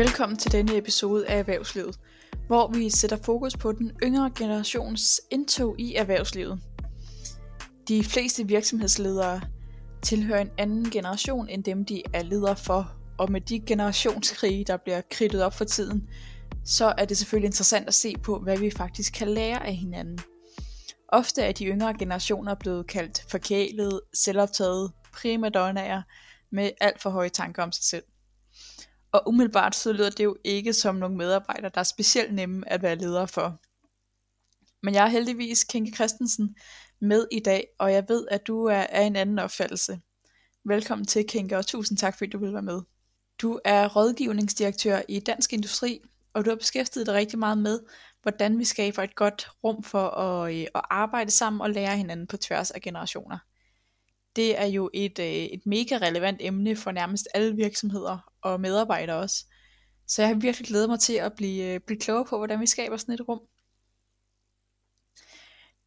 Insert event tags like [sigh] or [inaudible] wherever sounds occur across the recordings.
Velkommen til denne episode af Erhvervslivet, hvor vi sætter fokus på den yngre generations indtog i erhvervslivet. De fleste virksomhedsledere tilhører en anden generation end dem, de er ledere for, og med de generationskrige, der bliver kridtet op for tiden, så er det selvfølgelig interessant at se på, hvad vi faktisk kan lære af hinanden. Ofte er de yngre generationer blevet kaldt forkælede, selvoptaget, primadonnaer med alt for høje tanker om sig selv. Og umiddelbart så lyder det jo ikke som nogle medarbejdere, der er specielt nemme at være leder for. Men jeg er heldigvis Kinke Christensen med i dag, og jeg ved, at du er af en anden opfattelse. Velkommen til, Kinke, og tusind tak, fordi du vil være med. Du er rådgivningsdirektør i Dansk Industri, og du har beskæftiget dig rigtig meget med, hvordan vi skaber et godt rum for at, øh, at arbejde sammen og lære hinanden på tværs af generationer. Det er jo et, øh, et mega relevant emne for nærmest alle virksomheder og medarbejdere også. Så jeg har virkelig glædet mig til at blive, øh, blive klogere på, hvordan vi skaber sådan et rum.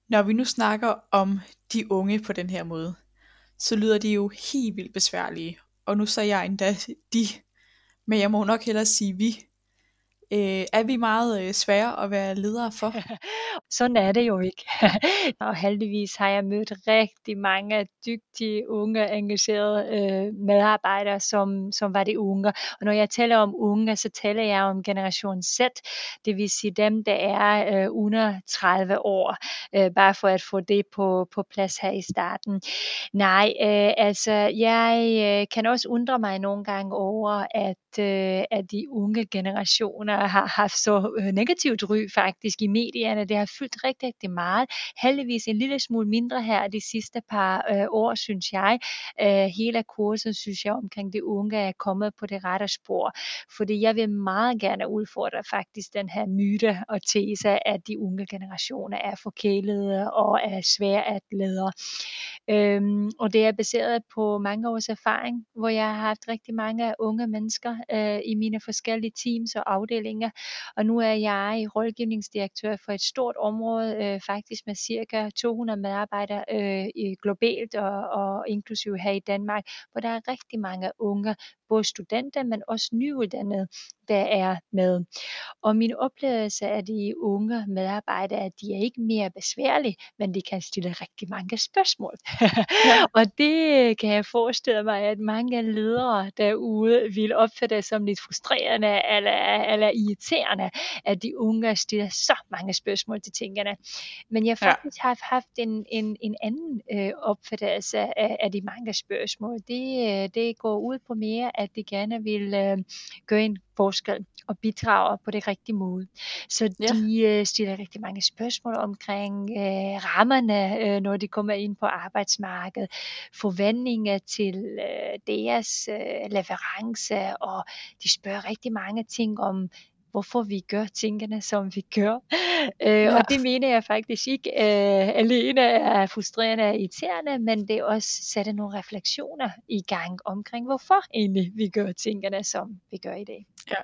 Når vi nu snakker om de unge på den her måde, så lyder de jo helt vildt besværlige. Og nu sagde jeg endda de, men jeg må nok hellere sige vi, øh, er vi meget øh, svære at være ledere for? [laughs] Sådan er det jo ikke. [laughs] og heldigvis har jeg mødt rigtig mange dygtige, unge, engagerede øh, medarbejdere, som, som var de unge. Og når jeg taler om unge, så taler jeg om generation Z, det vil sige dem, der er øh, under 30 år, øh, bare for at få det på, på plads her i starten. Nej, øh, altså jeg øh, kan også undre mig nogle gange over, at, øh, at de unge generationer har haft så øh, negativt ry faktisk i medierne. Det har fyldt rigtig, rigtig meget. Heldigvis en lille smule mindre her de sidste par øh, år, synes jeg. Øh, hele kursen, synes jeg, omkring de unge er kommet på det rette spor. Fordi jeg vil meget gerne udfordre faktisk den her myte og tese, at de unge generationer er forkælede og er svære at lede. Øhm, og det er baseret på mange års erfaring, hvor jeg har haft rigtig mange unge mennesker øh, i mine forskellige teams og afdelinger. Og nu er jeg rådgivningsdirektør for et stort område, øh, faktisk med cirka 200 medarbejdere øh, globalt og, og inklusive her i Danmark, hvor der er rigtig mange unge, både studenter, men også nyuddannede, der er med. Og min oplevelse af de unge medarbejdere, at de er ikke mere besværlige, men de kan stille rigtig mange spørgsmål. Ja. [laughs] og det kan jeg forestille mig, at mange ledere derude vil opfatte som lidt frustrerende eller, eller irriterende, at de unge stiller så mange spørgsmål til tingene. Men jeg faktisk ja. har haft en, en, en anden øh, opfattelse af, af de mange spørgsmål. Det, øh, det går ud på mere, at de gerne vil øh, gøre en forskel og bidrager på det rigtige måde. Så de ja. øh, stiller rigtig mange spørgsmål omkring øh, rammerne, øh, når de kommer ind på arbejdsmarkedet, forventninger til øh, deres øh, leverance, og de spørger rigtig mange ting om hvorfor vi gør tingene, som vi gør. [laughs] Øh, ja. Og det mener jeg faktisk ikke øh, alene er frustrerende og irriterende, men det også sætter nogle refleksioner i gang omkring, hvorfor egentlig vi gør tingene, som vi gør i dag. Ja.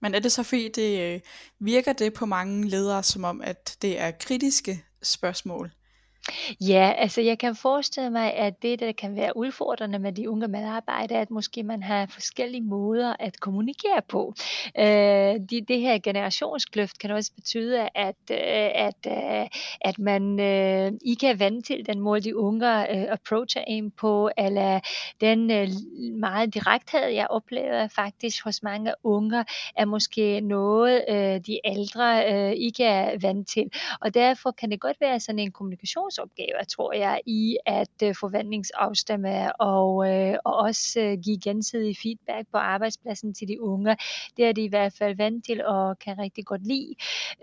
Men er det så fordi, det øh, virker det på mange ledere som om, at det er kritiske spørgsmål? Ja, altså jeg kan forestille mig, at det, der kan være udfordrende med de unge medarbejdere, at måske man har forskellige måder at kommunikere på. Øh, de, det her generationskløft kan også betyde, at, øh, at, øh, at man øh, ikke er vant til den måde, de unge øh, approacher en på, eller den øh, meget direkthed, jeg oplever faktisk hos mange unge, er måske noget, øh, de ældre øh, ikke er vant til. Og derfor kan det godt være sådan en kommunikations opgave, tror jeg, i at øh, forventningsafstemme og, øh, og også øh, give gensidig feedback på arbejdspladsen til de unge. Det er de i hvert fald vant til og kan rigtig godt lide.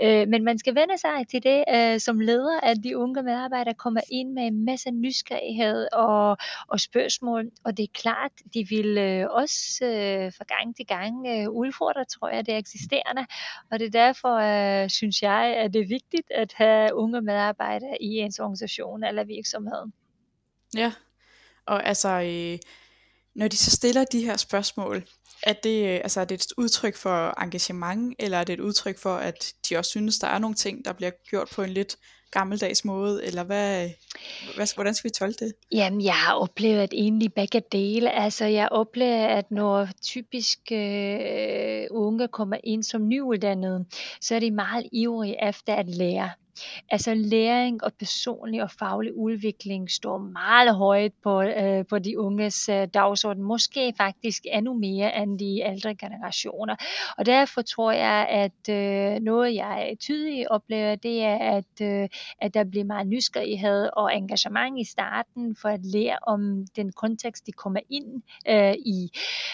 Øh, men man skal vende sig til det øh, som leder, at de unge medarbejdere kommer ind med en masse nysgerrighed og, og spørgsmål, og det er klart, de vil øh, også øh, fra gang til gang øh, udfordre, tror jeg, det eksisterende, og det er derfor, øh, synes jeg, at det er vigtigt at have unge medarbejdere i ens organisation organisation eller virksomhed. Ja, og altså, øh, Når de så stiller de her spørgsmål, er det, altså, er det et udtryk for engagement, eller er det et udtryk for, at de også synes, der er nogle ting, der bliver gjort på en lidt gammeldags måde, eller hvad, hvad, hvordan skal vi tolke det? Jamen, jeg har oplevet at egentlig begge dele. Altså, jeg oplever, at når typisk øh, unge kommer ind som nyuddannede, så er de meget ivrige efter at lære. Altså læring og personlig og faglig udvikling står meget højt på, øh, på de unges øh, dagsorden, måske faktisk endnu mere end de ældre generationer. Og derfor tror jeg, at øh, noget jeg tydeligt oplever, det er, at, øh, at der bliver meget nysgerrighed og engagement i starten for at lære om den kontekst, de kommer ind øh, i.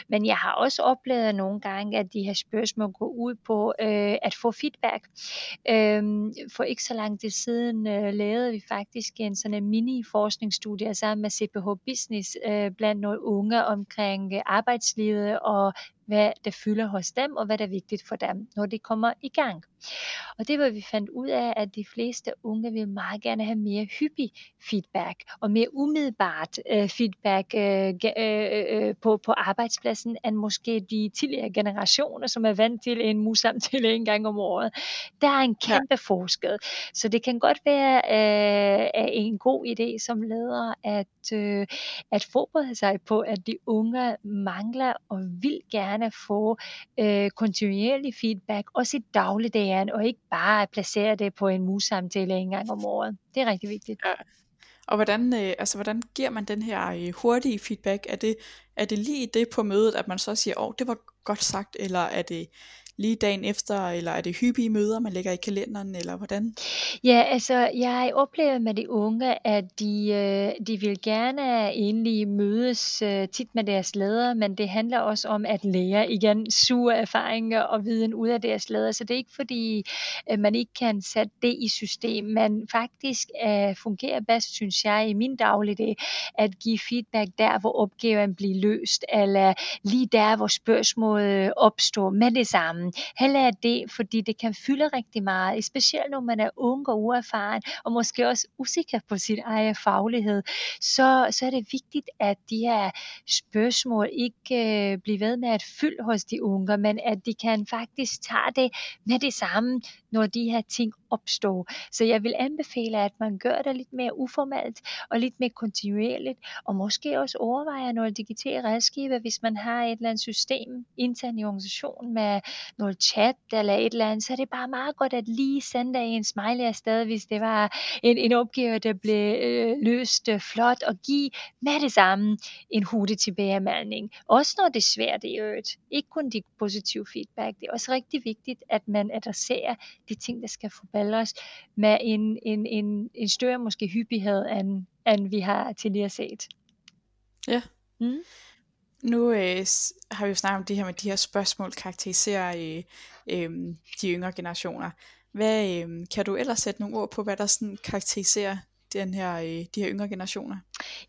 Men jeg har også oplevet nogle gange, at de her spørgsmål går ud på øh, at få feedback. Øh, for ikke så lang tid siden øh, lavede vi faktisk en sådan en mini-forskningsstudie sammen med CPH Business øh, blandt nogle unge omkring øh, arbejdslivet og hvad der fylder hos dem, og hvad der er vigtigt for dem, når de kommer i gang. Og det var vi fandt ud af, at de fleste unge vil meget gerne have mere hyppig feedback, og mere umiddelbart øh, feedback øh, øh, øh, på, på arbejdspladsen, end måske de tidligere generationer, som er vant til en mus-samtale en gang om året. Der er en kæmpe ja. forskel. Så det kan godt være øh, en god idé som leder, at, øh, at forberede sig på, at de unge mangler og vil gerne gerne få øh, kontinuerlig feedback, også i dagligdagen, og ikke bare placere det på en mus-samtale en gang om året. Det er rigtig vigtigt. Ja. Og hvordan, øh, altså, hvordan giver man den her øh, hurtige feedback? Er det, er det lige det på mødet, at man så siger, åh, oh, det var godt sagt, eller er det lige dagen efter, eller er det hyppige møder, man lægger i kalenderen, eller hvordan? Ja, altså jeg oplever med de unge, at de, øh, de vil gerne egentlig mødes øh, tit med deres ledere, men det handler også om at lære igen sure erfaringer og viden ud af deres ledere, så det er ikke fordi, øh, man ikke kan sætte det i system, men faktisk uh, fungerer bedst, synes jeg, i min dagligdag, at give feedback der, hvor opgaven bliver løst, eller lige der, hvor spørgsmålet opstår med det samme. Heller er det, fordi det kan fylde rigtig meget, specielt når man er ung og uerfaren, og måske også usikker på sin egen faglighed, så, så er det vigtigt, at de her spørgsmål ikke øh, bliver ved med at fylde hos de unge, men at de kan faktisk tage det med det samme, når de her ting opstår. Så jeg vil anbefale, at man gør det lidt mere uformelt og lidt mere kontinuerligt, og måske også overvejer nogle digitale redskaber, hvis man har et eller andet system internt i organisationen med noget chat eller et eller andet, så er det bare meget godt at lige sende en smiley afsted, hvis det var en, en opgave, der blev øh, løst øh, flot, og give med det samme en hurtig tilbagemelding. Også når det er svært i øvrigt. Ikke kun de positive feedback. Det er også rigtig vigtigt, at man adresserer de ting, der skal forbedres med en, en, en, en større måske hyppighed, end, end vi har tidligere set. Ja. Mm. Nu øh, har vi jo snakket om det her med de her spørgsmål karakteriserer øh, øh, de yngre generationer. Hvad, øh, kan du ellers sætte nogle ord på, hvad der sådan karakteriserer den her, øh, de her yngre generationer?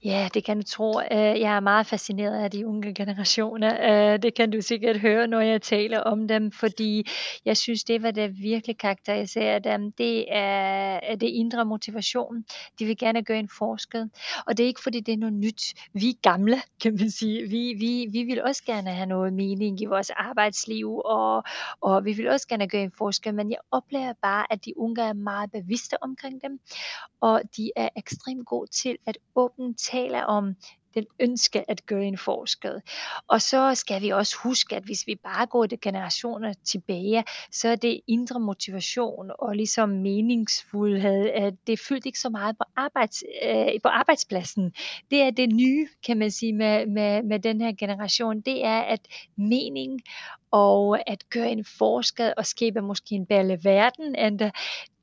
Ja, det kan du tro. Øh, jeg er meget fascineret af de unge generationer. Øh, det kan du sikkert høre, når jeg taler om dem, fordi jeg synes, det, hvad der virkelig karakteriserer dem, det er det indre motivation. De vil gerne gøre en forskel. Og det er ikke, fordi det er noget nyt. Vi er gamle, kan man sige. Vi, vi, vi vil også gerne have noget mening i vores arbejdsliv, og, og vi vil også gerne gøre en forskel, men jeg oplever bare, at de unge er meget bevidste omkring dem, og de er ekstremt gode til at åbne taler om den ønske at gøre en forskel. Og så skal vi også huske, at hvis vi bare går det generationer tilbage, så er det indre motivation og ligesom meningsfuldhed, at det fyldte ikke så meget på, arbejds, øh, på arbejdspladsen. Det er det nye, kan man sige, med, med, med den her generation. Det er, at mening og at gøre en forskel og skabe måske en bedre verden,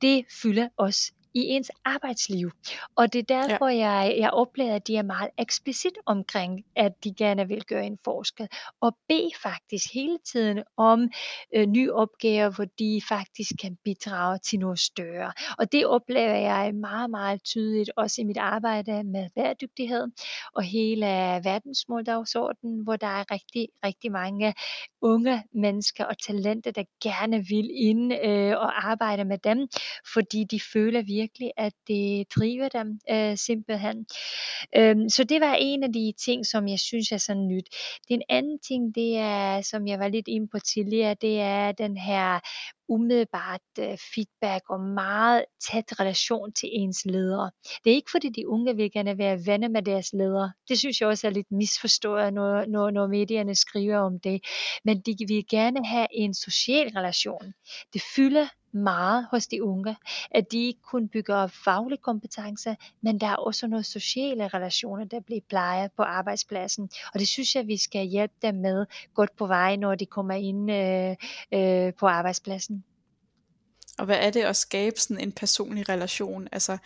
det fylder os i ens arbejdsliv. Og det er derfor, ja. jeg, jeg oplever, at de er meget eksplicit omkring, at de gerne vil gøre en forskel. Og bede faktisk hele tiden om øh, nye opgaver, hvor de faktisk kan bidrage til noget større. Og det oplever jeg meget, meget tydeligt også i mit arbejde med bæredygtighed og hele verdensmåldagsordenen, hvor der er rigtig, rigtig mange unge mennesker og talenter, der gerne vil ind øh, og arbejde med dem, fordi de føler virkelig, virkelig, at øh, det driver dem øh, simpelthen. Øhm, så det var en af de ting, som jeg synes er så nyt. Den anden ting, det er, som jeg var lidt inde på tidligere, det er den her umiddelbart øh, feedback og meget tæt relation til ens ledere. Det er ikke fordi de unge vil gerne være venner med deres ledere. Det synes jeg også er lidt misforstået, når, når, når medierne skriver om det. Men de vil gerne have en social relation. Det fylder meget hos de unge, at de ikke kun bygger faglige kompetencer, men der er også nogle sociale relationer, der bliver plejet på arbejdspladsen. Og det synes jeg, vi skal hjælpe dem med godt på vej, når de kommer ind øh, øh, på arbejdspladsen. Og hvad er det at skabe sådan en personlig relation? Altså,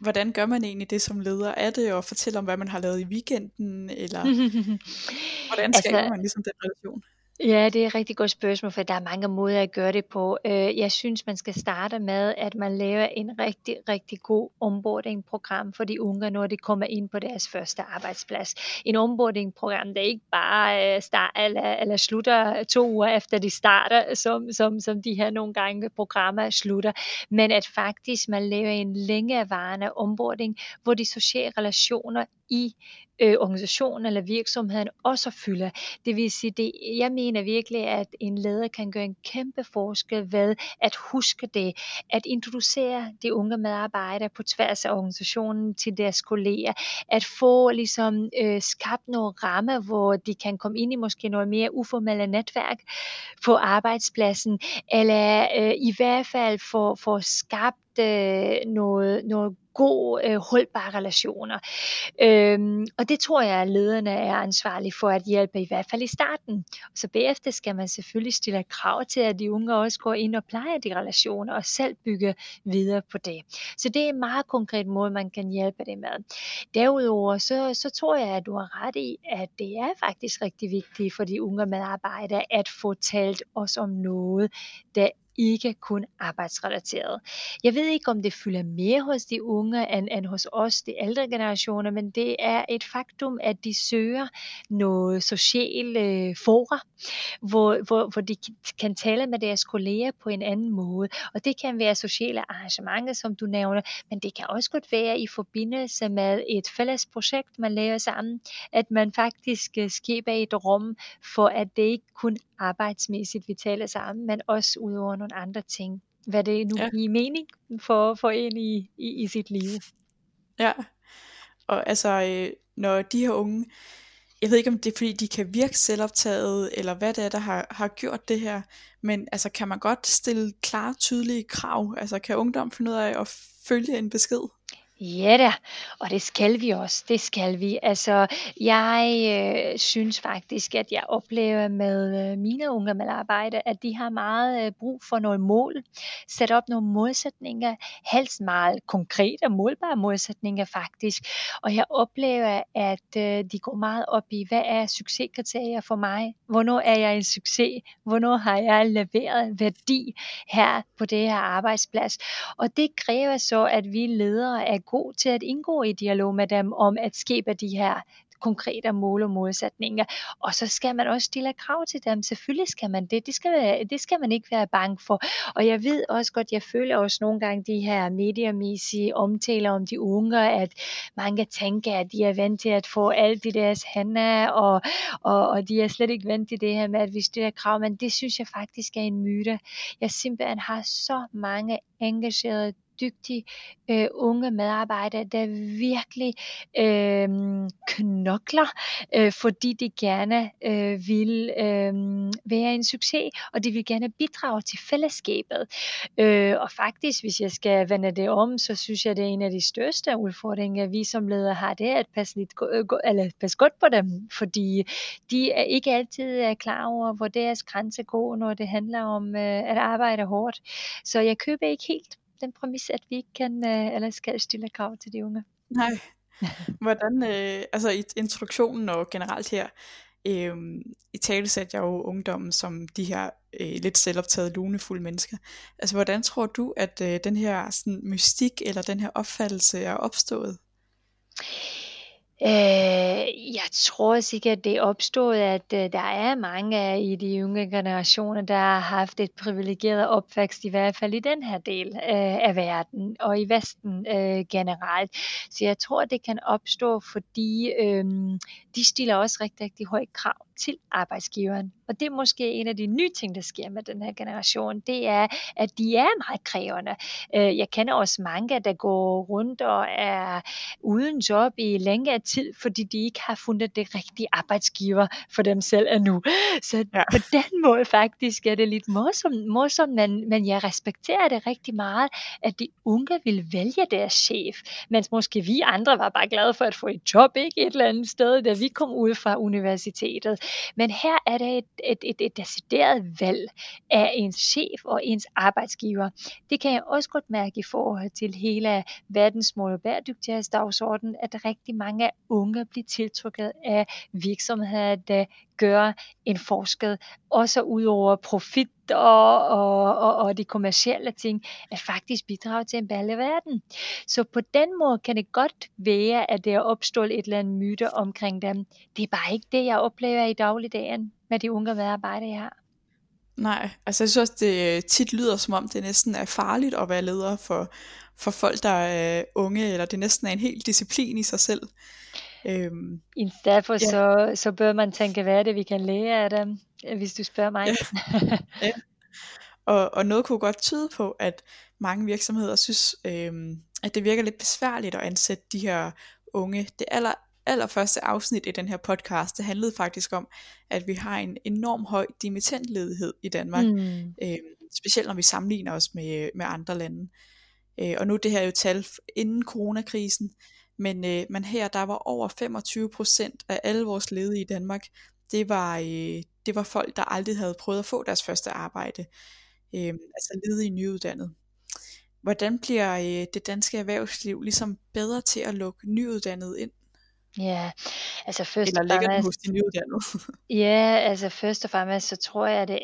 hvordan gør man egentlig det som leder? Er det at fortælle om, hvad man har lavet i weekenden, eller [laughs] hvordan skaber altså, man ligesom den relation? Ja, det er et rigtig godt spørgsmål, for der er mange måder at gøre det på. Øh, jeg synes, man skal starte med, at man laver en rigtig, rigtig god onboarding-program for de unge, når de kommer ind på deres første arbejdsplads. En onboarding-program, der ikke bare øh, start, eller, eller slutter to uger efter de starter, som, som, som de her nogle gange programmer slutter, men at faktisk man laver en længerevarende onboarding, hvor de sociale relationer i øh, organisationen eller virksomheden også fylder. Det vil sige, det, jeg mener virkelig, at en leder kan gøre en kæmpe forskel ved at huske det, at introducere de unge medarbejdere på tværs af organisationen til deres kolleger, at få ligesom øh, skabt nogle rammer, hvor de kan komme ind i måske noget mere uformelle netværk på arbejdspladsen, eller øh, i hvert fald få, få skabt øh, noget, noget god øh, holdbare relationer. Øhm, og det tror jeg, at lederne er ansvarlige for at hjælpe, i hvert fald i starten. Og så bagefter skal man selvfølgelig stille krav til, at de unge også går ind og plejer de relationer og selv bygger videre på det. Så det er en meget konkret måde, man kan hjælpe det med. Derudover, så, så tror jeg, at du har ret i, at det er faktisk rigtig vigtigt for de unge medarbejdere at få talt også om noget, der ikke kun arbejdsrelateret. Jeg ved ikke, om det fylder mere hos de unge end, end hos os, de ældre generationer, men det er et faktum, at de søger noget sociale øh, fora, hvor, hvor, hvor de kan tale med deres kolleger på en anden måde. Og det kan være sociale arrangementer, som du nævner, men det kan også godt være i forbindelse med et fælles projekt, man laver sammen, at man faktisk øh, skaber et rum for, at det ikke kun arbejdsmæssigt, vi taler sammen, men også ud over nogle andre ting. Hvad det nu ja. giver mening for, for en i, i, i sit liv. Ja, og altså, øh, når de her unge, jeg ved ikke om det er fordi, de kan virke selvoptaget, eller hvad det er, der har, har gjort det her, men altså, kan man godt stille klare, tydelige krav? Altså, kan ungdom finde ud af at følge en besked? Ja da, og det skal vi også, det skal vi. Altså, jeg øh, synes faktisk, at jeg oplever med øh, mine unge medarbejdere, at de har meget øh, brug for nogle mål. Sæt op nogle modsætninger, helst meget konkrete, målbare modsætninger faktisk. Og jeg oplever, at øh, de går meget op i, hvad er succeskriterier for mig? Hvornår er jeg en succes? Hvornår har jeg leveret værdi her på det her arbejdsplads? Og det kræver så, at vi ledere er god til at indgå i dialog med dem om at skabe de her konkrete mål og modsætninger. Og så skal man også stille krav til dem. Selvfølgelig skal man det. Det skal, være, det skal man ikke være bange for. Og jeg ved også godt, jeg føler også nogle gange de her mediemæssige omtaler om de unge, at mange tænker, at de er vant til at få alt i deres hænder, og, og, og de er slet ikke vant til det her med, at vi stiller krav. Men det synes jeg faktisk er en myte. Jeg simpelthen har så mange engagerede dygtige øh, unge medarbejdere, der virkelig øh, knokler, øh, fordi de gerne øh, vil øh, være en succes, og de vil gerne bidrage til fællesskabet. Øh, og faktisk, hvis jeg skal vende det om, så synes jeg, det er en af de største udfordringer, vi som ledere har, det er at passe, lidt, øh, eller passe godt på dem, fordi de er ikke altid er klar over, hvor deres grænse går, når det handler om øh, at arbejde hårdt. Så jeg køber ikke helt den præmis, at vi ikke kan øh, eller skal stille krav til de unge. Nej. [laughs] Hvordan, øh, altså i introduktionen og generelt her, øh, i tale satte jeg jo ungdommen som de her øh, lidt selvoptaget, lunefulde mennesker. Altså hvordan tror du, at øh, den her sådan, mystik eller den her opfattelse er opstået? Øh, jeg tror sikkert, det er opstået, at øh, der er mange af i de yngre generationer, der har haft et privilegeret opvækst, i hvert fald i den her del øh, af verden, og i Vesten øh, generelt. Så jeg tror, det kan opstå, fordi øh, de stiller også rigtig, rigtig høje krav til arbejdsgiveren. Og det er måske en af de nye ting, der sker med den her generation, det er, at de er meget krævende. Øh, jeg kender også mange, der går rundt og er uden job i længere tid, fordi de ikke har fundet det rigtige arbejdsgiver for dem selv endnu. Så ja. på den måde faktisk er det lidt morsomt, morsomt men, men jeg respekterer det rigtig meget, at de unge vil vælge deres chef, mens måske vi andre var bare glade for at få et job ikke et eller andet sted, da vi kom ud fra universitetet. Men her er det et, et, et, et decideret valg af ens chef og ens arbejdsgiver. Det kan jeg også godt mærke i forhold til hele verdensmål og bæredygtighedsdagsordenen, at rigtig mange unge bliver tiltrukket af virksomheder, der gør en forskel, også ud over profit og, og, og, og de kommercielle ting, at faktisk bidrage til en bedre verden. Så på den måde kan det godt være, at der er opstået et eller andet myte omkring dem. Det er bare ikke det, jeg oplever i dagligdagen med de unge medarbejdere, jeg har. Nej, altså jeg synes også, det øh, tit lyder som om, det næsten er farligt at være leder for, for folk, der er øh, unge, eller det næsten er en hel disciplin i sig selv. Øhm, I derfor ja. så, så bør man tænke, hvad er det, vi kan lære af dem, hvis du spørger mig. Ja. [laughs] ja. Og, og noget kunne godt tyde på, at mange virksomheder synes, øhm, at det virker lidt besværligt at ansætte de her unge. Det aller, allerførste afsnit i den her podcast, det handlede faktisk om, at vi har en enorm høj dimittentledighed i Danmark. Mm. Øhm, specielt når vi sammenligner os med, med andre lande. Øh, og nu er det her jo tal inden coronakrisen, men, øh, men her der var over 25% af alle vores ledige i Danmark, det var, øh, det var folk, der aldrig havde prøvet at få deres første arbejde. Øh, altså ledige nyuddannede. Hvordan bliver øh, det danske erhvervsliv ligesom bedre til at lukke nyuddannede ind? Ja, altså først Eller og ligger den fremmest, hos de nyuddannede? ja, altså først og fremmest, så tror jeg, at det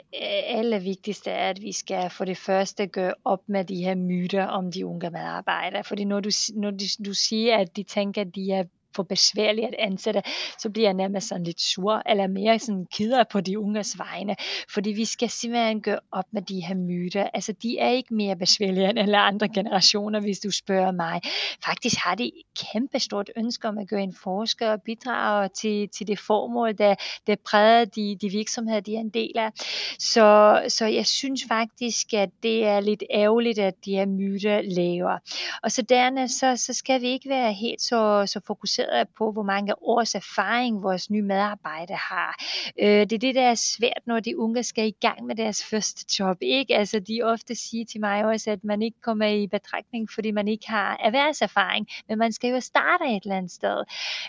allervigtigste er, at vi skal for det første gøre op med de her myter om de unge medarbejdere. Fordi når du, når du, du siger, at de tænker, at de er for besværligt at ansætte, så bliver jeg nærmest sådan lidt sur, eller mere sådan keder på de unges vegne, fordi vi skal simpelthen gøre op med de her myter. Altså, de er ikke mere besværlige end alle andre generationer, hvis du spørger mig. Faktisk har de kæmpe stort ønske om at gøre en forsker og bidrage til, til det formål, der, der præger de, de virksomheder, de er en del af. Så, så jeg synes faktisk, at det er lidt ærgerligt, at de her myter laver. Og så dernæst, så, så skal vi ikke være helt så, så fokuseret baseret på, hvor mange års erfaring vores nye medarbejdere har. Øh, det er det, der er svært, når de unge skal i gang med deres første job. Ikke? Altså, de ofte siger til mig også, at man ikke kommer i betragtning, fordi man ikke har erhvervserfaring, men man skal jo starte et eller andet sted.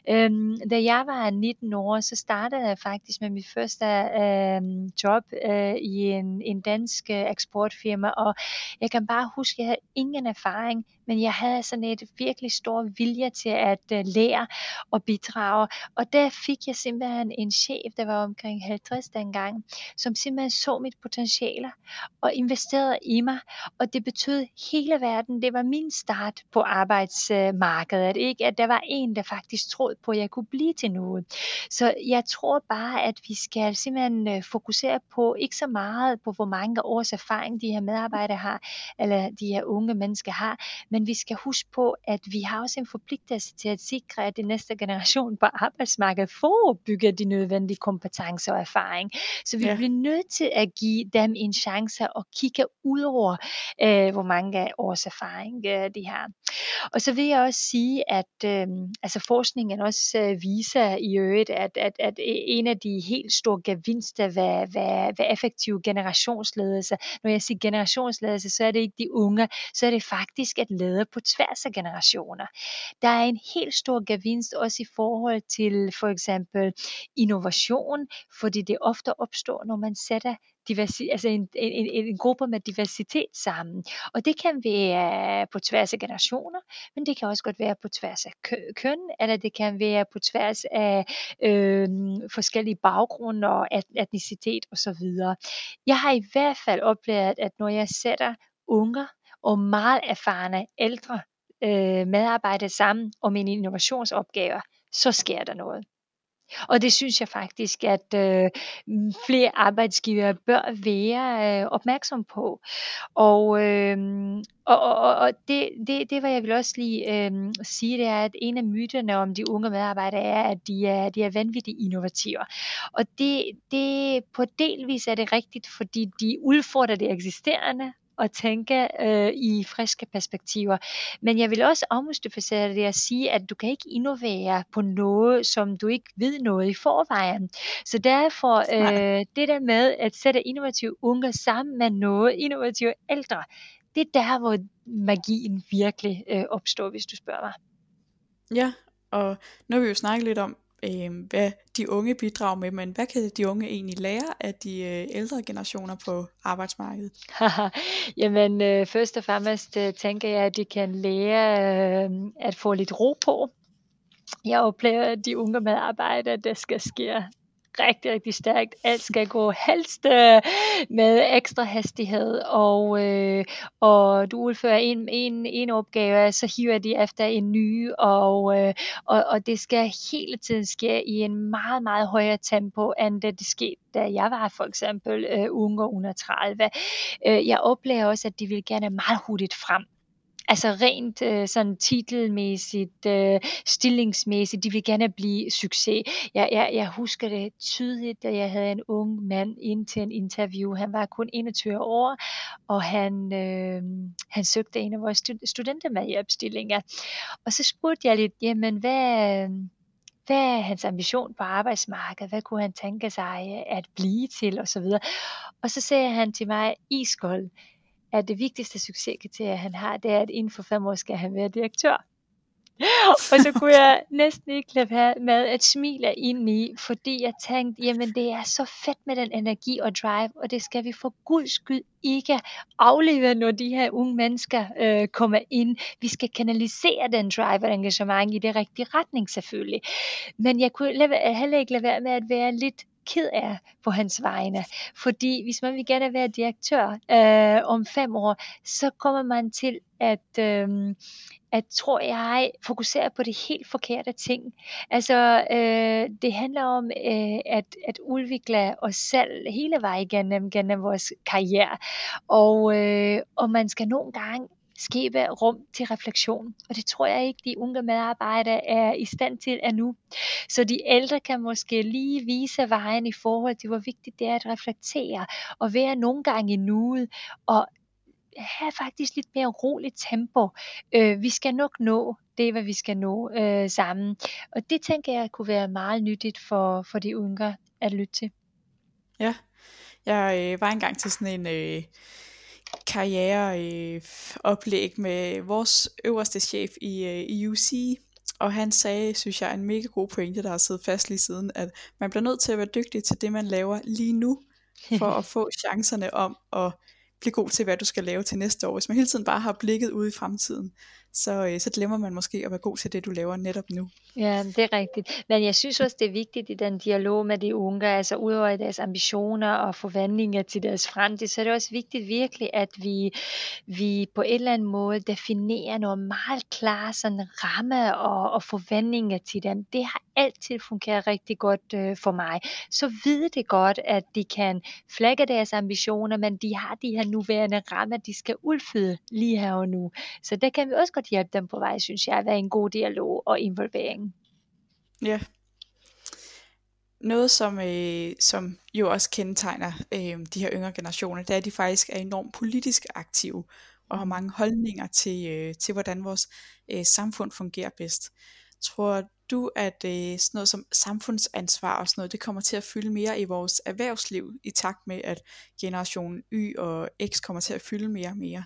Øhm, da jeg var 19 år, så startede jeg faktisk med mit første øh, job øh, i en, en dansk øh, eksportfirma, og jeg kan bare huske, at jeg havde ingen erfaring, men jeg havde sådan et virkelig stor vilje til at uh, lære og bidrage. Og der fik jeg simpelthen en chef, der var omkring 50 dengang, som simpelthen så mit potentiale og investerede i mig. Og det betød hele verden. Det var min start på arbejdsmarkedet. Ikke? At der var en, der faktisk troede på, at jeg kunne blive til noget. Så jeg tror bare, at vi skal simpelthen øh, fokusere på ikke så meget på, hvor mange års erfaring de her medarbejdere har, eller de her unge mennesker har, men vi skal huske på, at vi har også en forpligtelse til at sikre, at det næste generation på arbejdsmarkedet får bygget de nødvendige kompetencer og erfaring. Så vi ja. bliver nødt til at give dem en chance og kigge ud over, øh, hvor mange års erfaring øh, de har. Og så vil jeg også sige, at øh, altså forskningen også øh, viser i øvrigt, at, at, at en af de helt store gevinster ved, ved, ved effektiv generationsledelse, når jeg siger generationsledelse, så er det ikke de unge, så er det faktisk at lede på tværs af generationer. Der er en helt stor gevinst også i forhold til for eksempel innovation, fordi det ofte opstår, når man sætter diversi, altså en, en, en, en gruppe med diversitet sammen. Og det kan være på tværs af generationer, men det kan også godt være på tværs af køn, eller det kan være på tværs af øh, forskellige baggrunde og etnicitet osv. Jeg har i hvert fald oplevet, at når jeg sætter unger og meget erfarne ældre øh, medarbejdere sammen om en innovationsopgave, så sker der noget. Og det synes jeg faktisk, at øh, flere arbejdsgivere bør være øh, opmærksom på. Og, øh, og, og, og det, det, det, hvad jeg vil også lige øh, sige, det er, at en af myterne om de unge medarbejdere er, at de er, de er vanvittigt innovative. Og det, det på delvis er det rigtigt, fordi de udfordrer det eksisterende, og tænke øh, i friske perspektiver. Men jeg vil også afmystificere det at sige, at du kan ikke innovere på noget, som du ikke ved noget i forvejen. Så derfor øh, det der med at sætte innovative unge sammen med noget innovative ældre, det er der, hvor magien virkelig øh, opstår, hvis du spørger mig. Ja, og nu har vi jo snakket lidt om, øh, hvad de unge bidrager med, men hvad kan de unge egentlig lære af de øh, ældre generationer på arbejdsmarkedet? [laughs] Jamen, øh, først og fremmest øh, tænker jeg, at de kan lære øh, at få lidt ro på. Jeg oplever, at de unge medarbejdere, der skal ske rigtig, rigtig stærkt. Alt skal gå helst øh, med ekstra hastighed, og, øh, og du udfører en, en, en opgave, så hiver de efter en ny, og, øh, og, og det skal hele tiden ske i en meget, meget højere tempo, end det, det skete, da jeg var for eksempel øh, unge under 30. Øh, jeg oplever også, at de vil gerne meget hurtigt frem. Altså rent øh, sådan titelmæssigt, øh, stillingsmæssigt, de vil gerne blive succes. Jeg, jeg, jeg husker det tydeligt, da jeg havde en ung mand ind til en interview. Han var kun 21 år, og han, øh, han søgte en af vores studenter. Og så spurgte jeg lidt, jamen hvad, hvad er hans ambition på arbejdsmarkedet? Hvad kunne han tænke sig at blive til? Og så videre. Og så sagde han til mig, iskold, at det vigtigste succeskriterie, han har, det er, at inden for fem år skal han være direktør. [laughs] og så kunne jeg næsten ikke lade være med at smile ind i, fordi jeg tænkte, jamen det er så fedt med den energi og drive, og det skal vi for guds skyld ikke aflevere, når de her unge mennesker øh, kommer ind. Vi skal kanalisere den drive og engagement i det rigtige retning selvfølgelig. Men jeg kunne heller ikke lade være med at være lidt ked af på hans vegne. Fordi hvis man vil gerne være direktør øh, om fem år, så kommer man til at, øh, at tror jeg, fokusere på det helt forkerte ting. Altså, øh, det handler om øh, at, at udvikle os selv hele vejen gennem, gennem vores karriere. Og, øh, og man skal nogle gange skabe rum til refleksion. Og det tror jeg ikke, de unge medarbejdere er i stand til endnu. Så de ældre kan måske lige vise vejen i forhold til, hvor vigtigt det er at reflektere og være nogle gange i nuet og have faktisk lidt mere roligt tempo. Øh, vi skal nok nå det, hvad vi skal nå øh, sammen. Og det tænker jeg kunne være meget nyttigt for, for de unge at lytte til. Ja, jeg øh, var engang til sådan en... Øh karriereoplæg øh, med vores øverste chef i, øh, i UC, og han sagde, synes jeg, en mega god pointe, der har siddet fast lige siden, at man bliver nødt til at være dygtig til det, man laver lige nu, for at få [laughs] chancerne om at blive god til, hvad du skal lave til næste år. Hvis man hele tiden bare har blikket ude i fremtiden, så, øh, så glemmer man måske at være god til det, du laver netop nu. Ja, det er rigtigt. Men jeg synes også, det er vigtigt i den dialog med de unge, altså udover deres ambitioner og forventninger til deres fremtid, så er det også vigtigt virkelig, at vi, vi på en eller anden måde definerer nogle meget klare sådan ramme og, og forventninger til dem. Det har altid fungeret rigtig godt øh, for mig. Så ved det godt, at de kan flække deres ambitioner, men de har de her nuværende rammer, de skal udfylde lige her og nu. Så det kan vi også godt hjælpe dem på vej, synes jeg, at være en god dialog og involvering. Ja. Noget, som, øh, som jo også kendetegner øh, de her yngre generationer, det er, at de faktisk er enormt politisk aktive og har mange holdninger til, øh, til hvordan vores øh, samfund fungerer bedst. Tror du, at øh, sådan noget som samfundsansvar og sådan noget, det kommer til at fylde mere i vores erhvervsliv i takt med, at generationen Y og X kommer til at fylde mere og mere?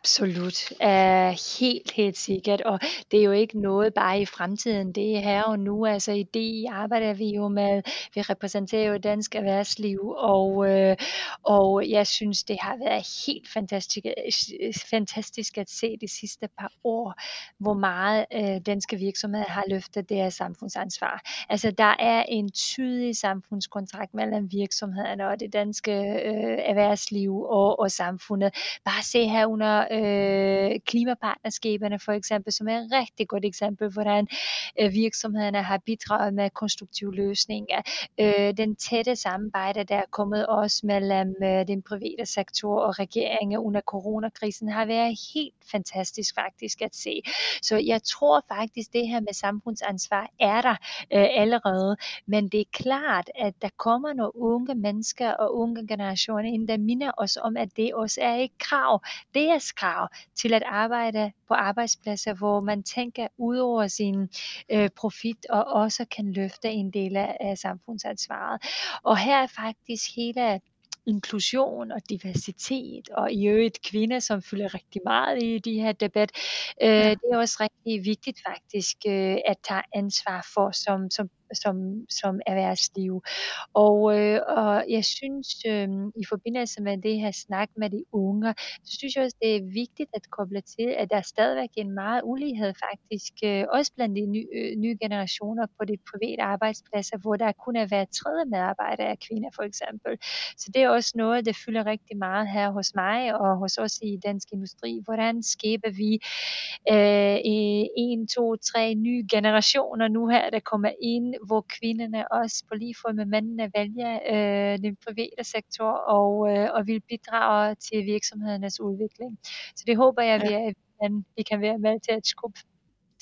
Absolut, uh, helt, helt sikkert, og det er jo ikke noget bare i fremtiden, det er her og nu, altså i det arbejder vi jo med, vi repræsenterer jo dansk erhvervsliv, og, uh, og jeg synes, det har været helt fantastisk, øh, fantastisk at se de sidste par år, hvor meget uh, danske virksomheder har løftet deres samfundsansvar. Altså der er en tydelig samfundskontrakt mellem virksomhederne og det danske uh, erhvervsliv og, og samfundet. Bare se her under øh, klimapartnerskaberne for eksempel, som er et rigtig godt eksempel, hvordan øh, virksomhederne har bidraget med konstruktive løsninger. Øh, den tætte samarbejde, der er kommet også mellem øh, den private sektor og regeringen under coronakrisen, har været helt fantastisk faktisk at se. Så jeg tror faktisk, det her med samfundsansvar er der øh, allerede, men det er klart, at der kommer nogle unge mennesker og unge generationer ind, der minder os om, at det også er et krav, Det er krav til at arbejde på arbejdspladser, hvor man tænker ud over sin øh, profit og også kan løfte en del af, af samfundsansvaret. Og her er faktisk hele inklusion og diversitet, og i øvrigt kvinder, som fylder rigtig meget i de her debat. Øh, det er også rigtig vigtigt faktisk øh, at tage ansvar for som, som som, som erhvervsliv. Og, øh, og jeg synes, øh, i forbindelse med det her snak med de unge, så synes jeg også, det er vigtigt at koble til, at der er stadigvæk en meget ulighed faktisk, øh, også blandt de ny, øh, nye generationer på de private arbejdspladser, hvor der kun er hver tredje medarbejder af kvinder for eksempel. Så det er også noget, der fylder rigtig meget her hos mig og hos os i dansk industri. Hvordan skaber vi øh, en, to, tre nye generationer nu her, der kommer ind hvor kvinderne også på lige fod med mændene vælger øh, den private sektor og, øh, og vil bidrage til virksomhedernes udvikling. Så det håber jeg, ja. vi, er, vi kan være med til at skubbe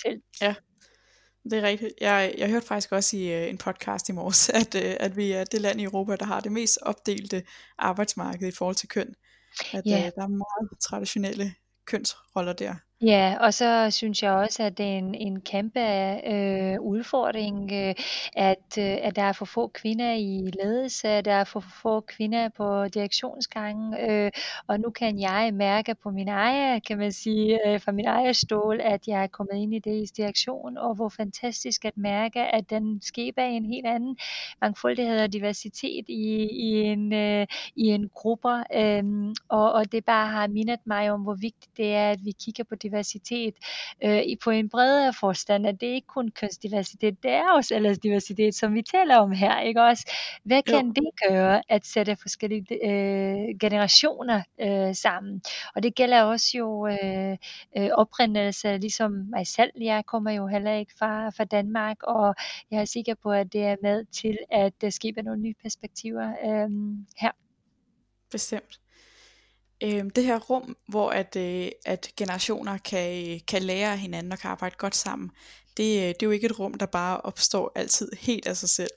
til. Ja, det er rigtigt. Jeg, jeg hørte faktisk også i uh, en podcast i morges, [laughs] at, uh, at vi er det land i Europa, der har det mest opdelte arbejdsmarked i forhold til køn. At ja. uh, der er meget traditionelle kønsroller der. Ja, og så synes jeg også, at det er en, en kæmpe øh, udfordring, øh, at, øh, at der er for få kvinder i ledelse, der er for få kvinder på direktionsgangen, øh, og nu kan jeg mærke på min egen, kan man sige, øh, fra min egen stol, at jeg er kommet ind i det i direktion, og hvor fantastisk at mærke, at den skaber en helt anden mangfoldighed og diversitet i, i, en, øh, i en gruppe, øh, og, og det bare har mindet mig om, hvor vigtigt det er, at vi kigger på diversitet øh, på en bredere forstand, at det ikke kun kønsdiversitet, det er også aldersdiversitet, som vi taler om her, ikke også? Hvad kan jo. det gøre at sætte forskellige øh, generationer øh, sammen? Og det gælder også jo øh, øh, oprindelse, ligesom mig selv. Jeg kommer jo heller ikke fra, fra Danmark, og jeg er sikker på, at det er med til at skabe nogle nye perspektiver øh, her. Bestemt øh, det her rum, hvor at, øh, at generationer kan, kan lære af hinanden og kan arbejde godt sammen, det, øh, det er jo ikke et rum, der bare opstår altid helt af sig selv.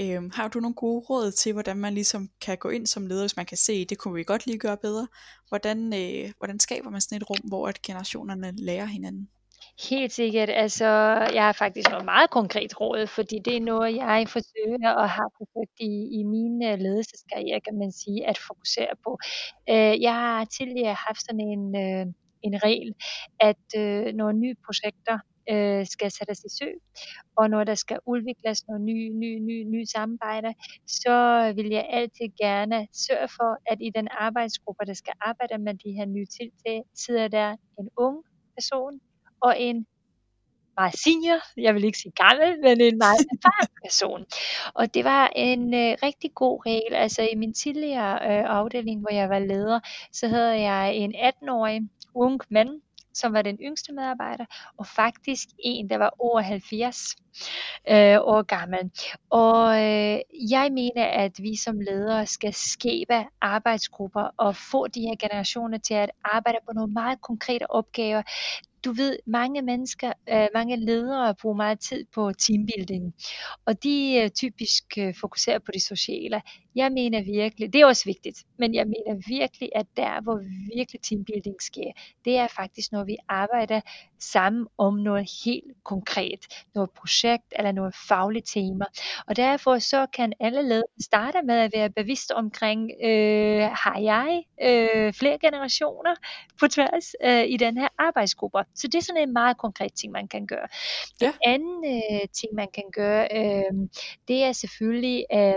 Øh, har du nogle gode råd til, hvordan man ligesom kan gå ind som leder, hvis man kan se, det kunne vi godt lige gøre bedre? Hvordan, øh, hvordan skaber man sådan et rum, hvor at generationerne lærer hinanden? Helt sikkert. Altså, jeg har faktisk noget meget konkret råd, fordi det er noget, jeg forsøger og har forsøgt i, i min øh, ledelseskarriere, kan man sige, at fokusere på. Øh, jeg har tidligere haft sådan en, øh, en regel, at øh, når nye projekter øh, skal sættes i sø, og når der skal udvikles nogle nye, nye, nye, nye samarbejder, så vil jeg altid gerne sørge for, at i den arbejdsgruppe, der skal arbejde med de her nye tiltag, sidder der en ung person, og en meget senior, jeg vil ikke sige gammel, men en meget erfaren [laughs] person. Og det var en øh, rigtig god regel. Altså i min tidligere øh, afdeling, hvor jeg var leder, så havde jeg en 18-årig ung mand, som var den yngste medarbejder, og faktisk en, der var over 70 øh, år gammel. Og øh, jeg mener, at vi som ledere skal skabe arbejdsgrupper og få de her generationer til at arbejde på nogle meget konkrete opgaver, du ved, mange mennesker, øh, mange ledere bruger meget tid på teambuilding, og de øh, typisk øh, fokuserer på det sociale. Jeg mener virkelig, det er også vigtigt, men jeg mener virkelig, at der, hvor virkelig teambuilding sker, det er faktisk, når vi arbejder sammen om noget helt konkret, noget projekt eller noget fagligt tema. Og derfor så kan alle starte med at være bevidst omkring, øh, har jeg øh, flere generationer på tværs øh, i den her arbejdsgruppe. Så det er sådan en meget konkret ting, man kan gøre. Ja. En anden øh, ting, man kan gøre, øh, det er selvfølgelig øh,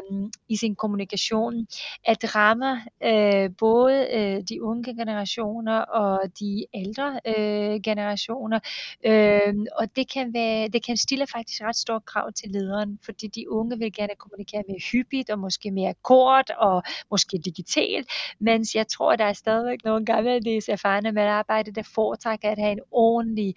i sin kommunikation, at ramme øh, både øh, de unge generationer og de ældre øh, generationer generationer. Øh, og det kan, være, det kan stille faktisk ret store krav til lederen, fordi de unge vil gerne kommunikere mere hyppigt og måske mere kort og måske digitalt, mens jeg tror, der er stadigvæk nogle gammeldags erfarne medarbejdere, der foretrækker at have en ordentlig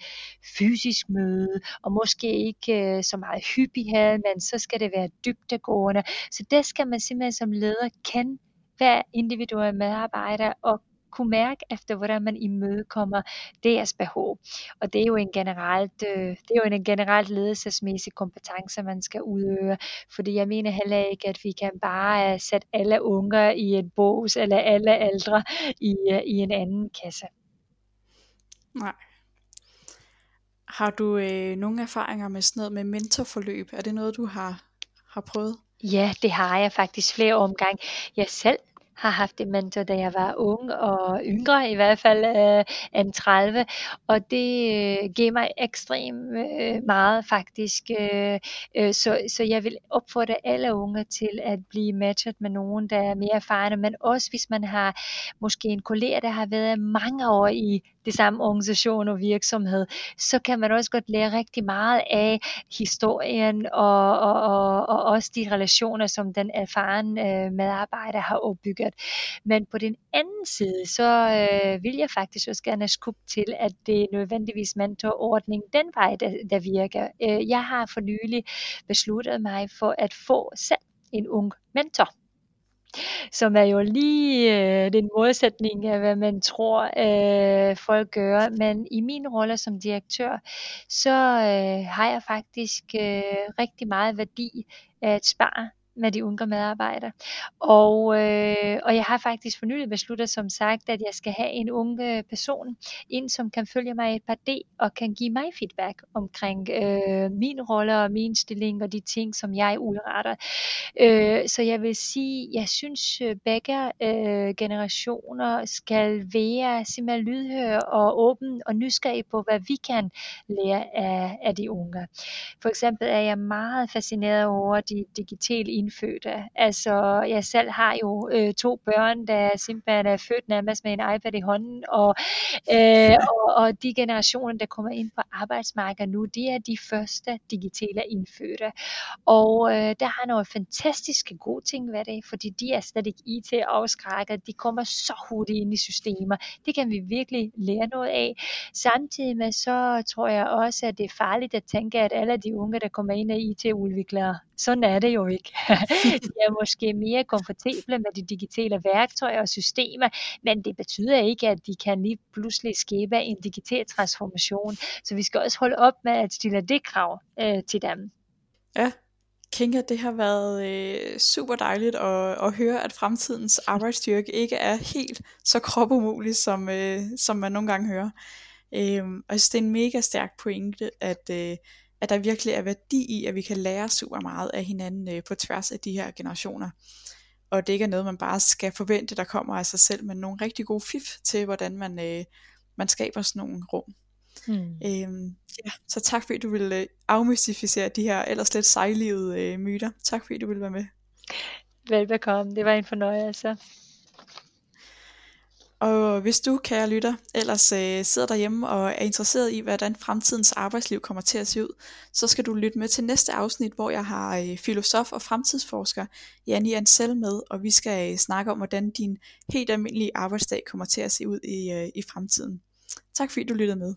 fysisk møde, og måske ikke øh, så meget hyppighed, men så skal det være dybdegående. Så det skal man simpelthen som leder kende hver individuel medarbejder og kunne mærke efter, hvordan man imødekommer deres behov. Og det er jo en generelt, øh, det er jo en generelt ledelsesmæssig kompetence, man skal udøve, fordi jeg mener heller ikke, at vi kan bare sætte alle unger i en bås, eller alle ældre i, øh, i en anden kasse. Nej. Har du øh, nogle erfaringer med sådan noget med mentorforløb? Er det noget, du har, har prøvet? Ja, det har jeg faktisk flere omgang. Jeg selv har haft en mentor, da jeg var ung og yngre, i hvert fald øh, end 30, og det øh, gav mig ekstremt øh, meget faktisk. Øh, øh, så, så jeg vil opfordre alle unge til at blive matchet med nogen, der er mere erfarne, men også hvis man har måske en kollega, der har været mange år i det samme organisation og virksomhed, så kan man også godt lære rigtig meget af historien og, og, og, og også de relationer, som den erfarne øh, medarbejder har opbygget. Men på den anden side, så øh, vil jeg faktisk også gerne skubbe til, at det er nødvendigvis mentorordning den vej, der, der virker. Øh, jeg har for nylig besluttet mig for at få selv en ung mentor som er jo lige øh, den modsætning af, hvad man tror, øh, folk gør. Men i min rolle som direktør, så øh, har jeg faktisk øh, rigtig meget værdi at spare med de unge medarbejdere. Og, øh, og jeg har faktisk for nylig besluttet, som sagt, at jeg skal have en unge person ind, som kan følge mig et par D og kan give mig feedback omkring øh, min rolle og min stilling og de ting, som jeg udretter. Øh, så jeg vil sige, jeg synes øh, begge øh, generationer skal være simpelthen lydhøre og åben og nysgerrig på, hvad vi kan lære af, af de unge. For eksempel er jeg meget fascineret over de digitale indfødte. Altså, jeg selv har jo øh, to børn, der simpelthen er født nærmest med en iPad i hånden, og, øh, [laughs] og, og de generationer, der kommer ind på arbejdsmarkedet nu, de er de første digitale indfødte. Og øh, der har nogle fantastiske gode ting ved det, fordi de er slet ikke IT-afskrækket, de kommer så hurtigt ind i systemer. Det kan vi virkelig lære noget af. Samtidig med så tror jeg også, at det er farligt at tænke, at alle de unge, der kommer ind, er IT-udviklere. Sådan er det jo ikke. [laughs] [laughs] de er måske mere komfortable med de digitale værktøjer og systemer, men det betyder ikke, at de kan lige pludselig skabe en digital transformation. Så vi skal også holde op med at stille det krav øh, til dem. Ja, Kinga, det har været øh, super dejligt at, at høre, at fremtidens arbejdsstyrke ikke er helt så kropumulig, som, øh, som man nogle gange hører. Øh, og jeg synes, det er en mega stærk pointe, at, øh, at der virkelig er værdi i, at vi kan lære super meget af hinanden øh, på tværs af de her generationer. Og det ikke er noget, man bare skal forvente, der kommer af sig selv, men nogle rigtig gode fif til, hvordan man, øh, man skaber sådan nogle rum. Mm. Øhm, ja, så tak fordi du ville øh, afmystificere de her ellers lidt sejlivede øh, myter. Tak fordi du ville være med. Velbekomme, det var en fornøjelse. Og hvis du, kære lytter, ellers øh, sidder derhjemme og er interesseret i, hvordan fremtidens arbejdsliv kommer til at se ud, så skal du lytte med til næste afsnit, hvor jeg har øh, filosof og fremtidsforsker Janni Ansel med, og vi skal øh, snakke om, hvordan din helt almindelige arbejdsdag kommer til at se ud i, øh, i fremtiden. Tak fordi du lyttede med.